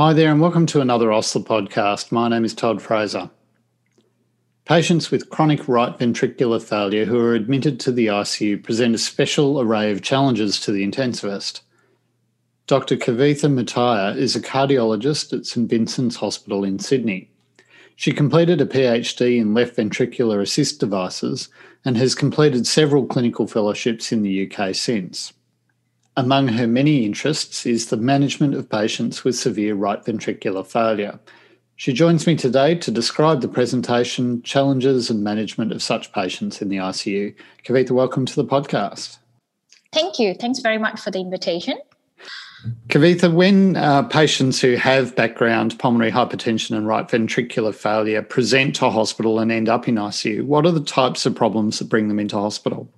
Hi there, and welcome to another Osler podcast. My name is Todd Fraser. Patients with chronic right ventricular failure who are admitted to the ICU present a special array of challenges to the intensivist. Dr. Kavitha Muthiah is a cardiologist at St Vincent's Hospital in Sydney. She completed a PhD in left ventricular assist devices and has completed several clinical fellowships in the UK since. Among her many interests is the management of patients with severe right ventricular failure. She joins me today to describe the presentation, challenges, and management of such patients in the ICU. Kavitha, welcome to the podcast. Thank you. Thanks very much for the invitation. Kavitha, when uh, patients who have background pulmonary hypertension and right ventricular failure present to hospital and end up in ICU, what are the types of problems that bring them into hospital?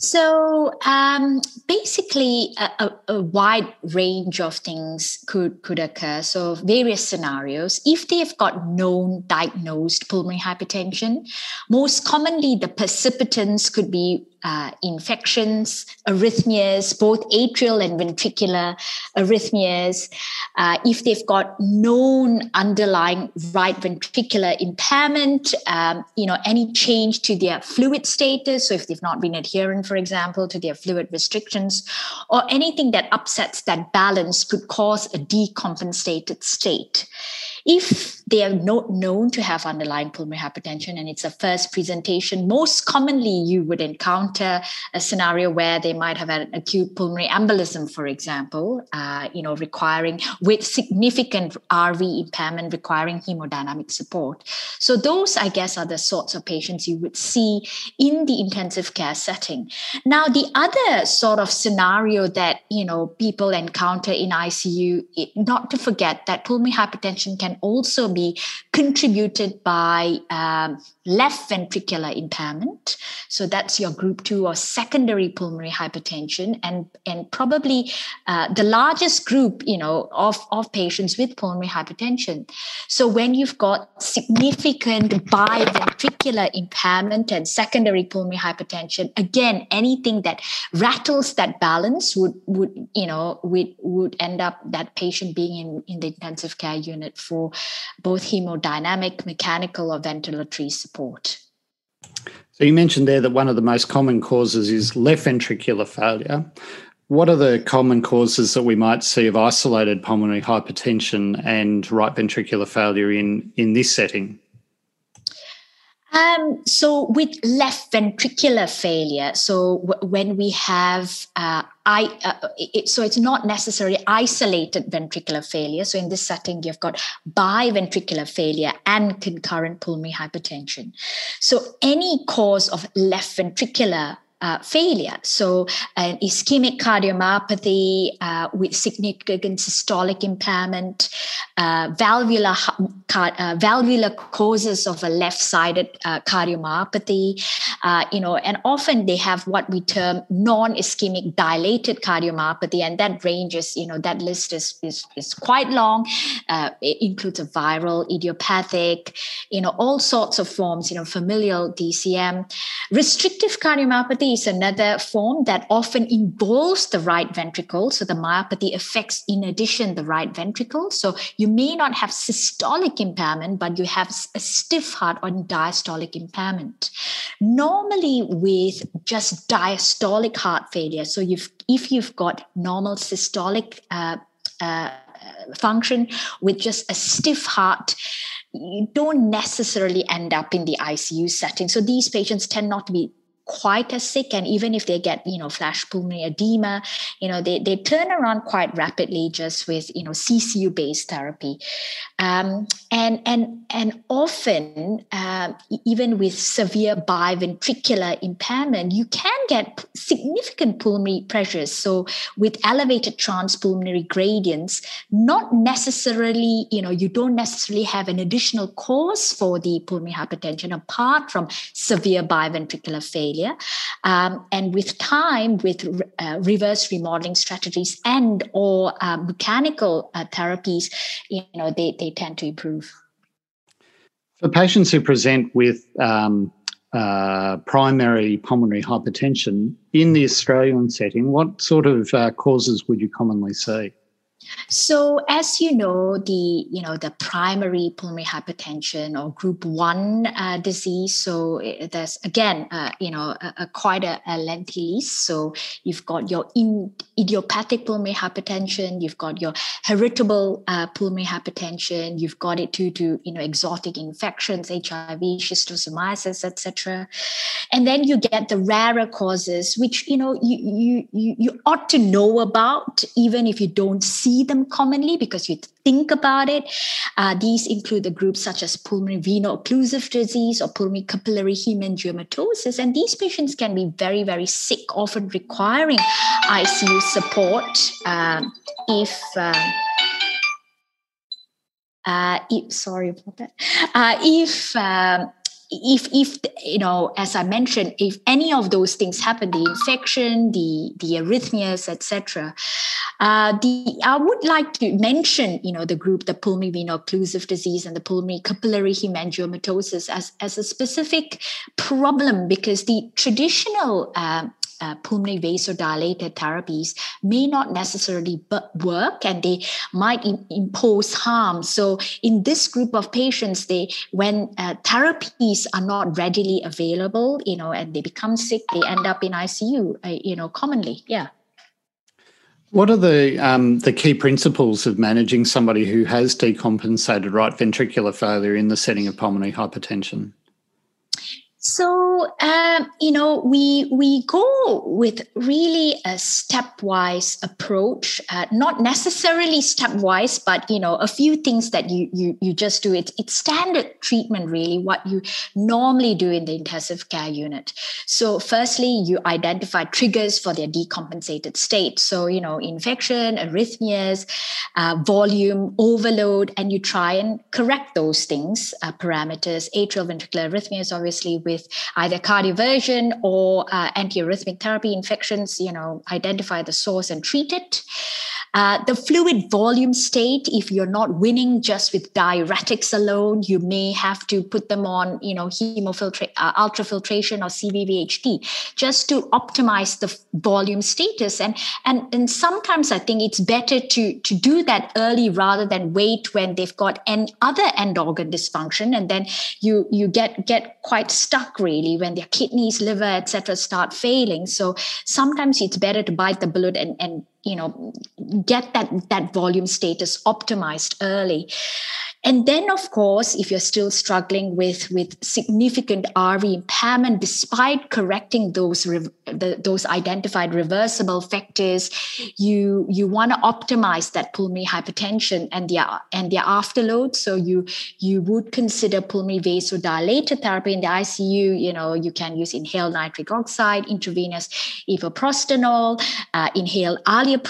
So um, basically, a, a, wide range of things could could occur. So various scenarios. If they've got known diagnosed pulmonary hypertension, most commonly the precipitants could be uh, infections, arrhythmias, both atrial and ventricular arrhythmias, uh, if they've got known underlying right ventricular impairment, um, you know, any change to their fluid status, so if they've not been adherent, for example, to their fluid restrictions, or anything that upsets that balance could cause a decompensated state. If they are not known to have underlying pulmonary hypertension and it's a first presentation, most commonly you would encounter a scenario where they might have an acute pulmonary embolism, for example, uh, you know, requiring with significant RV impairment requiring hemodynamic support. So those, I guess, are the sorts of patients you would see in the intensive care setting. Now, the other sort of scenario that you know people encounter in ICU, not to forget that pulmonary hypertension can also be contributed by um, left ventricular impairment. So that's your group two or secondary pulmonary hypertension, and and probably uh, the largest group, you know, of of patients with pulmonary hypertension. So when you've got significant biventricular impairment and secondary pulmonary hypertension, again, anything that rattles that balance would would you know would would end up that patient being in in the intensive care unit for both hemodynamic, mechanical, or ventilatory support. So you mentioned there that one of the most common causes is left ventricular failure. What are the common causes that we might see of isolated pulmonary hypertension and right ventricular failure in, in this setting? Um, so with left ventricular failure, so w- when we have uh, I, uh, it, so it's not necessarily isolated ventricular failure. So in this setting, you've got biventricular failure and concurrent pulmonary hypertension. So any cause of left ventricular uh, failure. So, an ischemic cardiomyopathy uh, with significant systolic impairment, uh, valvular uh, valvular causes of a left-sided uh, cardiomyopathy, uh, you know, and often they have what we term non-ischemic dilated cardiomyopathy, and that ranges, you know, that list is is, is quite long. it includes a viral, idiopathic, you know, all sorts of forms, you know, familial DCM, restrictive cardiomyopathy is another form that often involves the right ventricle. So the myopathy affects, in addition, the right ventricle. So you may not have systolic impairment, but you have a stiff heart or diastolic impairment. Normally, with just diastolic heart failure, so you've, if you've got normal systolic uh, uh, function with just a stiff heart, you don't necessarily end up in the ICU setting. So these patients tend not to be quite as sick and even if they get you know flash pulmonary edema you know they, they turn around quite rapidly just with you know ccu based therapy. Um, and and and often uh, even with severe biventricular impairment you can get significant pulmonary pressures. So with elevated transpulmonary gradients not necessarily you know you don't necessarily have an additional cause for the pulmonary hypertension apart from severe biventricular failure failure. Um, and with time, with uh, reverse remodeling strategies and or uh, mechanical uh, therapies, you know, they, they tend to improve. For patients who present with um, uh, primary pulmonary hypertension in the Australian setting, what sort of uh, causes would you commonly see? So, as you know, the you know the primary pulmonary hypertension or Group One uh, disease. So eh, there's again, uh, you know, a, a quite a, a, lengthy list. So you've got your in, idiopathic pulmonary hypertension, you've got your heritable uh, pulmonary hypertension, you've got it due to you know exotic infections, HIV, schistosomiasis, etc. And then you get the rarer causes, which you know you you you, you ought to know about, even if you don't see them commonly because you think about it. Uh, these include the groups such as pulmonary veno-occlusive disease or pulmonary capillary hemangiomatosis. And these patients can be very, very sick, often requiring ICU support um, if. Uh, uh, if, sorry about that. Uh, if um, if if you know as i mentioned if any of those things happen the infection the the arrhythmias etc uh, the i would like to mention you know the group the pulmonary veno-occlusive disease and the pulmonary capillary hemangiomatosis as as a specific problem because the traditional um, uh, pulmonary vasodilator therapies may not necessarily work and they might impose harm. So in this group of patients they when uh, therapies are not readily available you know and they become sick they end up in icu uh, you know commonly. Yeah. What are the um, the key principles of managing somebody who has decompensated right ventricular failure in the setting of pulmonary hypertension? So um, you know, we we go with really a stepwise approach, uh, not necessarily stepwise, but you know, a few things that you you you just do. It it's standard treatment, really, what you normally do in the intensive care unit. So, firstly, you identify triggers for their decompensated state. So, you know, infection, arrhythmias, uh, volume, overload, and you try and correct those things, uh, parameters. Atrial ventricular arrhythmias, obviously with either cardioversion or uh, antiarrhythmic therapy infections, you know, identify the source and treat it. Uh, the fluid volume state, if you're not winning just with diuretics alone, you may have to put them on, you know, hemofiltrate, uh, ultrafiltration or CVVHD just to optimize the volume status. And, and, and sometimes I think it's better to, to do that early rather than wait when they've got an other end organ dysfunction. And then you, you get, get quite stuck really when their kidneys, liver, etc. start failing. So sometimes it's better to bite the bullet and, and you know get that that volume status optimized early and then of course if you're still struggling with with significant rv impairment despite correcting those the, those identified reversible factors you you want to optimize that pulmonary hypertension and their and their afterload. So you you would consider pulmonary vasodilator therapy in the icu you know you can use inhaled nitric oxide intravenous epoprostenol uh, inhaled allopurinol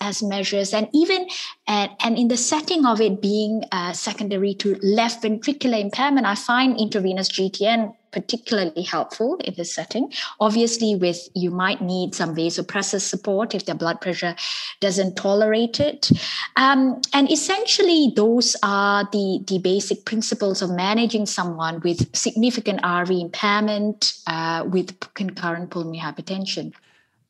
as measures. And even and, and in the setting of it being uh, secondary to left ventricular impairment, I find intravenous GTN particularly helpful in this setting. Obviously, with you might need some vasopressor support if their blood pressure doesn't tolerate it. Um, and essentially, those are the, the basic principles of managing someone with significant RV impairment uh, with concurrent pulmonary hypertension.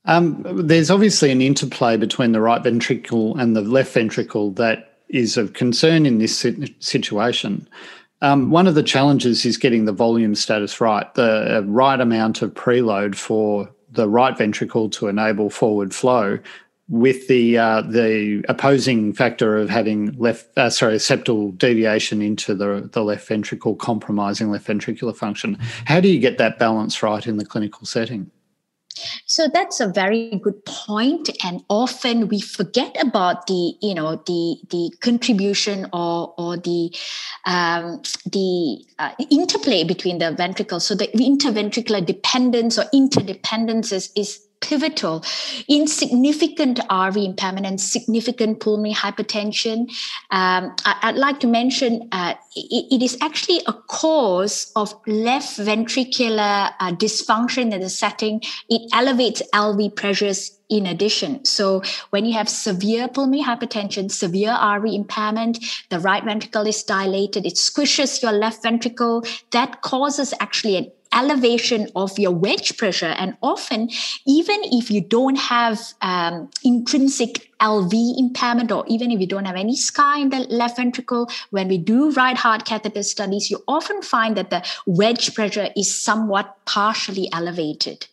Um, there's obviously an interplay between the right ventricle and the left ventricle that is of concern in this situation. Um, one of the challenges is getting the volume status right, the uh, right amount of preload for the right ventricle to enable forward flow, with the uh, the opposing factor of having left uh, sorry septal deviation into the the left ventricle compromising left ventricular function. How do you get that balance right in the clinical setting? So that's a very good point, and often we forget about the you know the the contribution or or the um, the uh, interplay between the ventricles. So the interventricular dependence or interdependence is, is pivotal in significant RV impairment and significant pulmonary hypertension. Um, I, would like to mention uh, it, it is actually a cause of left ventricular uh, dysfunction in the setting. It elevates LV pressures in addition. So when you have severe pulmonary hypertension, severe RV impairment, the right ventricle is dilated, it squishes your left ventricle. That causes actually an elevation of your wedge pressure. And often, even if you don't have um, intrinsic LV impairment, or even if you don't have any scar in the left ventricle, when we do right heart catheter studies, you often find that the wedge pressure is somewhat partially elevated.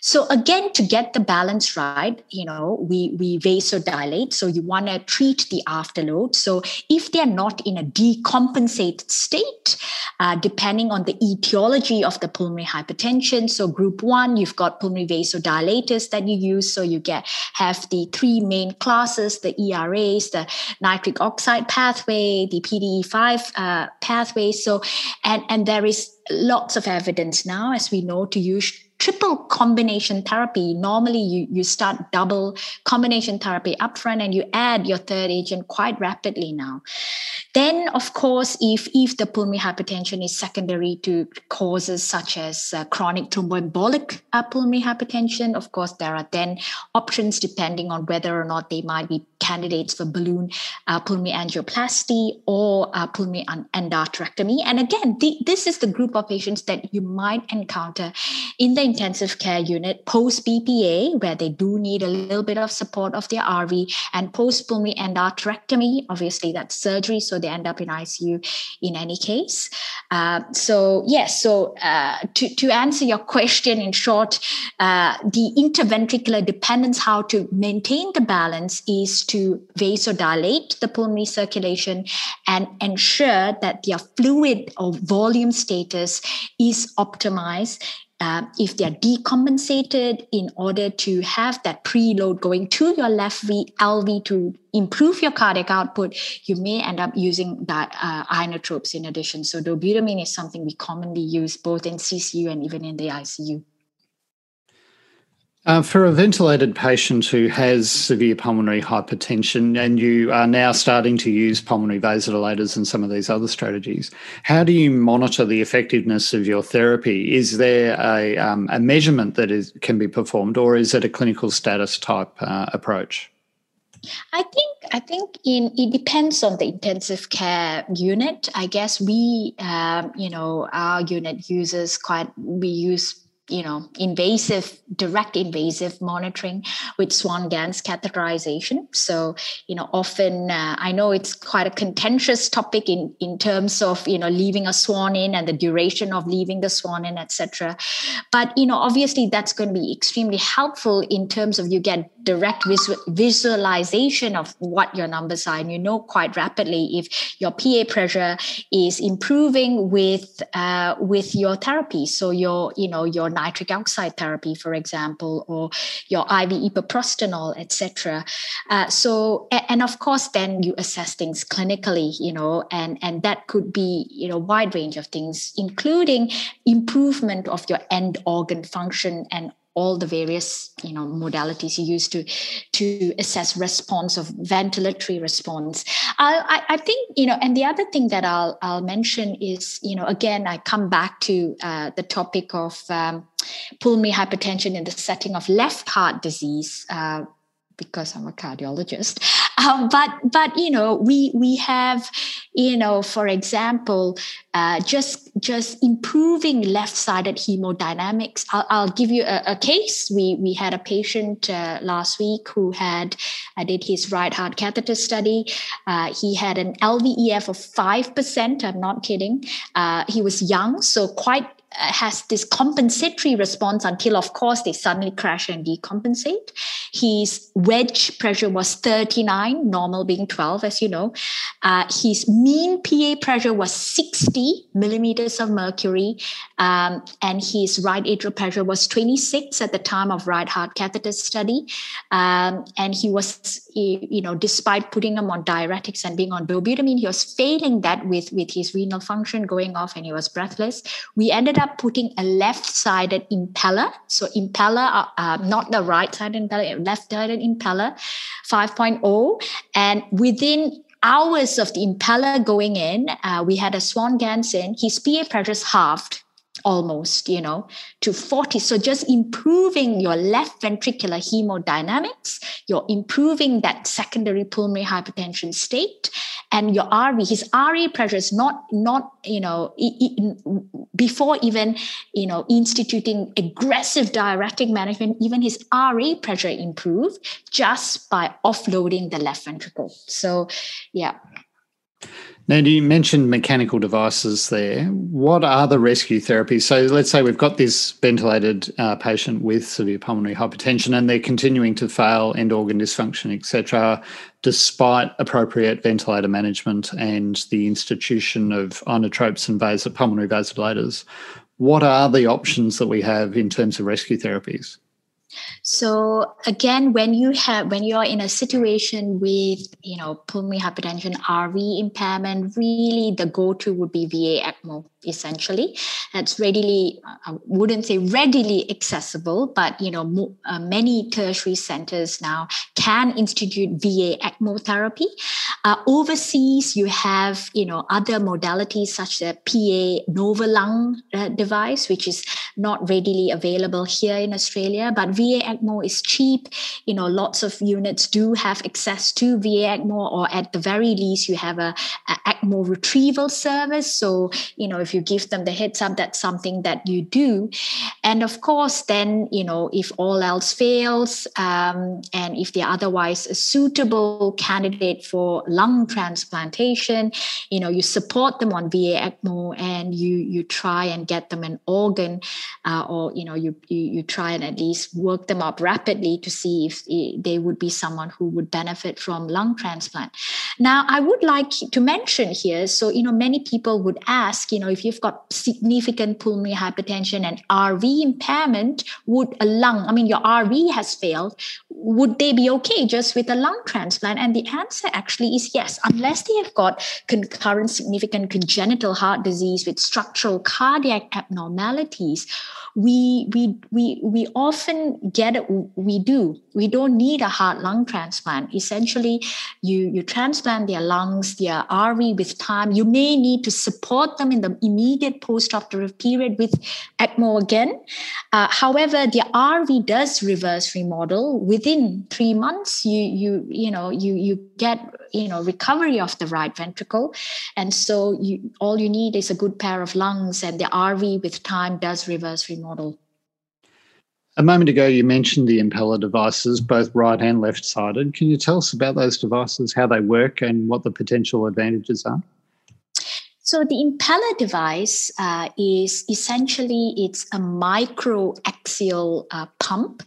So again, to get the balance right, you know, we we vasodilate. So you want to treat the afterload. So if they're not in a decompensated state, uh, depending on the etiology of the pulmonary hypertension. So group one, you've got pulmonary vasodilators that you use. So you get have the three main classes: the ERAs, the nitric oxide pathway, the PDE5 uh, pathway. So and and there is lots of evidence now, as we know, to use triple combination therapy. Normally, you, you start double combination therapy upfront and you add your third agent quite rapidly now. Then, of course, if, if the pulmonary hypertension is secondary to causes such as uh, chronic thromboembolic uh, pulmonary hypertension, of course, there are then options depending on whether or not they might be candidates for balloon uh, pulmonary angioplasty or uh, pulmonary endarterectomy. And again, the, this is the group of patients that you might encounter in the intensive care unit post BPA, where they do need a little bit of support of their RV, and post pulmonary endarterectomy. Obviously, that's surgery, so they end up in ICU in any case. Uh, so, yes, so uh, to, to answer your question in short, uh, the interventricular dependence, how to maintain the balance, is to vasodilate the pulmonary circulation and ensure that their fluid or volume status is optimized uh, if they're decompensated in order to have that preload going to your left v, LV to improve your cardiac output, you may end up using that uh, inotropes in addition. So dobutamine is something we commonly use both in CCU and even in the ICU. Uh, for a ventilated patient who has severe pulmonary hypertension, and you are now starting to use pulmonary vasodilators and some of these other strategies, how do you monitor the effectiveness of your therapy? Is there a, um, a measurement that is, can be performed, or is it a clinical status type uh, approach? I think I think in it depends on the intensive care unit. I guess we, um, you know, our unit uses quite we use you know invasive direct invasive monitoring with Swan-Ganz catheterization so you know often uh, i know it's quite a contentious topic in in terms of you know leaving a swan in and the duration of leaving the swan in etc but you know obviously that's going to be extremely helpful in terms of you get direct visual, visualization of what your numbers are. And you know quite rapidly if your pa pressure is improving with uh, with your therapy. So your you know your nitric oxide therapy, for example, or your IV epoprostenol, etc. Uh, so, and of course, then you assess things clinically, you know, and and that could be you know wide range of things, including improvement of your end organ function and all the various you know modalities you use to to assess response of ventilatory response I, I, think you know and the other thing that i'll i'll mention is you know again i come back to uh, the topic of um, pulmonary hypertension in the setting of left heart disease uh, because I'm a cardiologist. Um, but but you know we we have you know for example uh, just just improving left-sided hemodynamics. I'll, I'll give you a, a, case. We we had a patient uh, last week who had I did his right heart catheter study. Uh, he had an LVEF of five percent. I'm not kidding. Uh, he was young, so quite uh, has this compensatory response until, of course, they suddenly crash and decompensate. His wedge pressure was 39, normal being 12, as you know. Uh, his mean PA pressure was 60 millimeters of mercury, um, and his right atrial pressure was 26 at the time of right heart catheter study. Um, and he was, you know, despite putting him on diuretics and being on dobutamine, he was failing that with, with his renal function going off and he was breathless. We ended up putting a left-sided Impella. So Impella, uh, uh, not the right-sided Impella, left-sided Impella, 5.0. And within hours of the Impella going in, uh, we had a Swan-Ganz in. His PA pressures halved almost, you know, to 40. So just improving your left ventricular hemodynamics, you're improving that secondary pulmonary hypertension state. And your RV, his RA pressure is not not you know before even you know instituting aggressive diuretic management, even his RA pressure improved just by offloading the left ventricle. So, yeah. Now, you mentioned mechanical devices there. What are the rescue therapies? So, let's say we've got this ventilated uh, patient with severe pulmonary hypertension and they're continuing to fail, end organ dysfunction, etc., despite appropriate ventilator management and the institution of inotropes and vasod- pulmonary vasodilators. What are the options that we have in terms of rescue therapies? So again, when you have when you are in a situation with you know pulmonary hypertension, RV impairment, really the go-to would be VA ECMO essentially. That's readily i wouldn't say readily accessible but you know mo- uh, many tertiary centers now can institute va ecmo therapy uh, overseas you have you know other modalities such as pa novalung uh, device which is not readily available here in australia but va ecmo is cheap. You know lots of units do have access to va ecmo or at the very least you have a, a ecmo retrieval service. So you know if you give them the heads up that's something that you do. And of course then you know if all else fails um, and if they're otherwise a suitable candidate for lung transplantation you know you support them on va ecmo and you you try and get them an organ uh, or you know you, you you try and at least work them up rapidly to see if they would be someone who would benefit from lung transplant now i would like to mention here so you know many people would ask you know if you've got significant pulmonary hypertension and RV impairment, would a lung, I mean, your RV has failed, would they be okay just with a lung transplant? And the answer actually yes, unless they have got concurrent significant congenital heart disease with structural cardiac abnormalities we we we we often get it we do. We don't need a heart lung transplant. Essentially you you transplant their lungs their rv with time. You may need to support them in the immediate post-operative period with ecmo again. Uh, however the rv does reverse remodel. Within three months you you you know you you get you know recovery of the right ventricle and so you all you need is a good pair of lungs and the rv with time does reverse remodel. A moment ago, you mentioned the Impella devices, both right and left sided. Can you tell us about those devices, how they work, and what the potential advantages are? So the Impella device uh, is essentially it's a microaxial uh, pump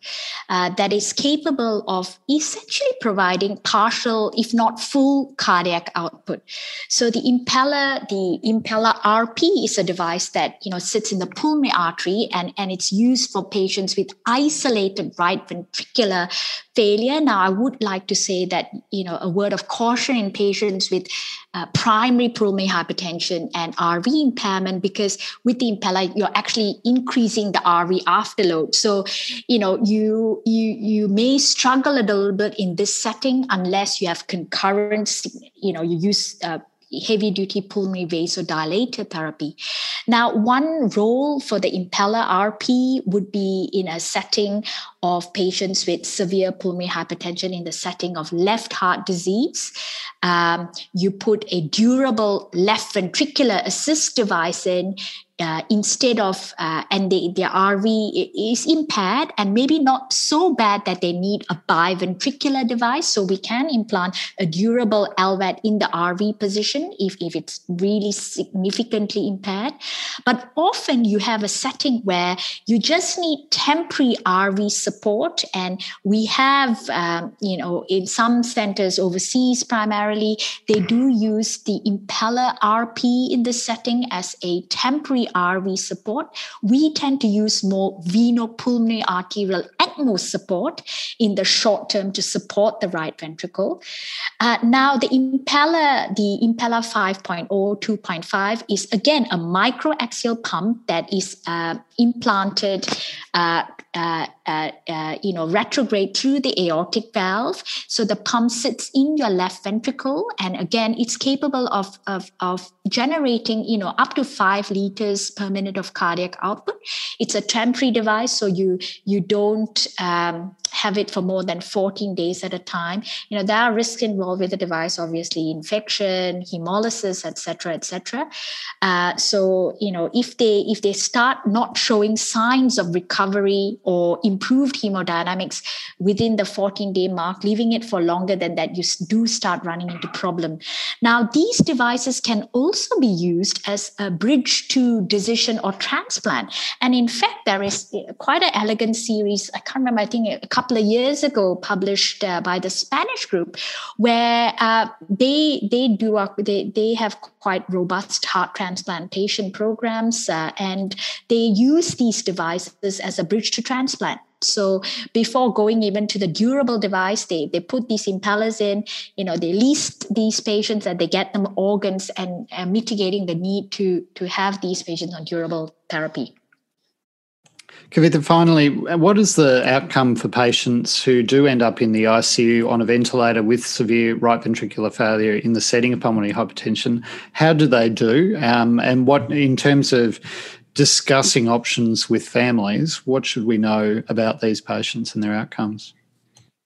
uh, that is capable of essentially providing partial, if not full, cardiac output. So the Impella, the Impella RP is a device that you know sits in the pulmonary artery and and it's used for patients with isolated right ventricular failure. Now I would like to say that you know a word of caution in patients with uh, primary pulmonary hypertension and RV impairment because with the Impella you're actually increasing the RV afterload. So, you know, you you you may struggle a little bit in this setting unless you have concurrent, you know, you use uh, heavy duty pulmonary vasodilator therapy. Now, one role for the Impella RP would be in a setting of patients with severe pulmonary hypertension in the setting of left heart disease. Um, you put a durable left ventricular assist device in uh, instead of uh, and they, their RV is impaired and maybe not so bad that they need a biventricular device. So we can implant a durable LVAD in the RV position if, if it's really significantly impaired. But often you have a setting where you just need temporary RV support. And we have, um, you know, in some centers overseas primarily, they do use the Impella RP in the setting as a temporary RV support, we tend to use more venopulmonary arterial ECMO support in the short term to support the right ventricle. Uh, now, the Impella, the Impella 5.0, 2.5 is again a microaxial pump that is uh, implanted uh, uh, uh, you know, retrograde through the aortic valve. So the pump sits in your left ventricle, and again, it's capable of of, of generating, you know, up to five liters per minute of cardiac output. It's a temporary device, so you you don't um, have it for more than 14 days at a time. You know, there are risks involved with the device, obviously, infection, hemolysis, etc., etc. Uh, so, you know, if they if they start not showing signs of recovery or improved hemodynamics within the 14 day mark, leaving it for longer than that, you do start running into problem. Now, these devices can also be used as a bridge to decision or transplant. And in fact, there is quite an elegant series. I can't remember. I think a couple of years ago, published uh, by the Spanish group, where uh, they they do they they have quite robust heart transplantation programs, uh, and they use these devices as a bridge to transplant. So before going even to the durable device, they, they put these Impellas in, you know, they list these patients and they get them organs and, and mitigating the need to, to have these patients on durable therapy. Kavitha, finally, what is the outcome for patients who do end up in the ICU on a ventilator with severe right ventricular failure in the setting of pulmonary hypertension? How do they do? Um, and what, in terms of discussing options with families, what should we know about these patients and their outcomes?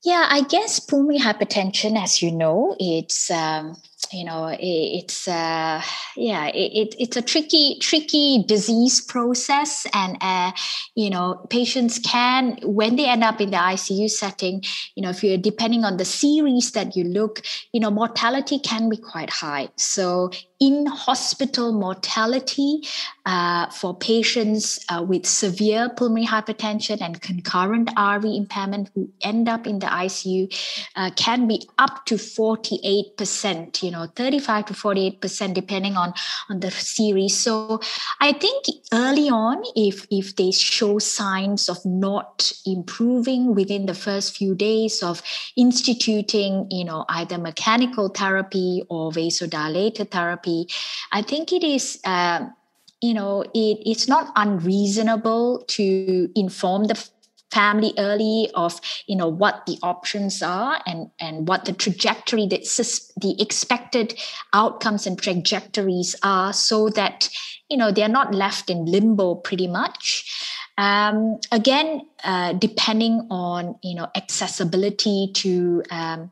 Yeah, I guess pulmonary hypertension, as you know, it's um, you know it's uh, yeah it, it's a tricky tricky disease process and uh, you know patients can when they end up in the icu setting you know if you're depending on the series that you look you know mortality can be quite high so in hospital mortality uh, for patients uh, with severe pulmonary hypertension and concurrent RV impairment who end up in the ICU uh, can be up to 48%, you know, 35 to 48%, depending on, on the series. So I think early on, if, if they show signs of not improving within the first few days of instituting, you know, either mechanical therapy or vasodilator therapy, I think it is. Uh, you know, it, it's not unreasonable to inform the family early of you know what the options are and and what the trajectory that the expected outcomes and trajectories are so that you know they're not left in limbo pretty much um, again uh, depending on you know accessibility to um,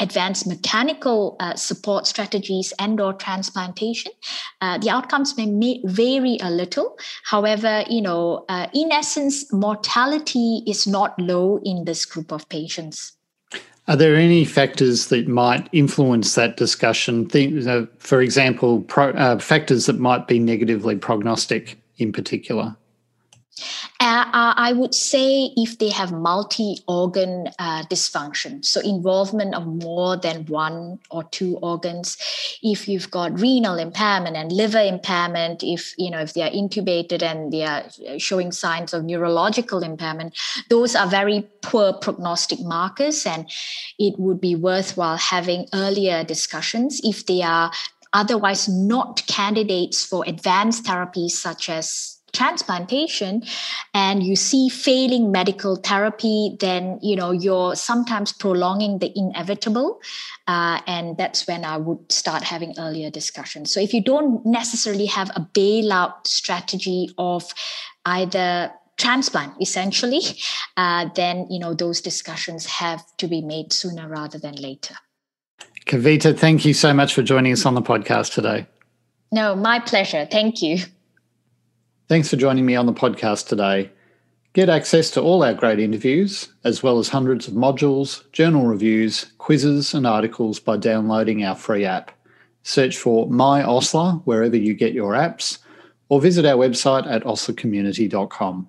advanced mechanical uh, support strategies and or transplantation. Uh, the outcomes may vary a little. However you know uh, in essence mortality is not low in this group of patients. Are there any factors that might influence that discussion? For example pro, uh, factors that might be negatively prognostic in particular uh, uh, I would say if they have multi organ uh, dysfunction, so involvement of more than one or two organs, if you've got renal impairment and liver impairment, if you know if they are intubated and they are showing signs of neurological impairment, those are very poor prognostic markers, and it would be worthwhile having earlier discussions if they are otherwise not candidates for advanced therapies such as transplantation and you see failing medical therapy then you know you're sometimes prolonging the inevitable uh, and that's when i would start having earlier discussions. So if you don't necessarily have a bailout strategy of either transplant essentially uh, then you know those discussions have to be made sooner rather than later. Kavitha thank you so much for joining us on the podcast today. No my pleasure. Thank you Thanks for joining me on the podcast today. Get access to all our great interviews, as well as hundreds of modules, journal reviews, quizzes, and articles by downloading our free app. Search for My Osler wherever you get your apps, or visit our website at oslercommunity.com.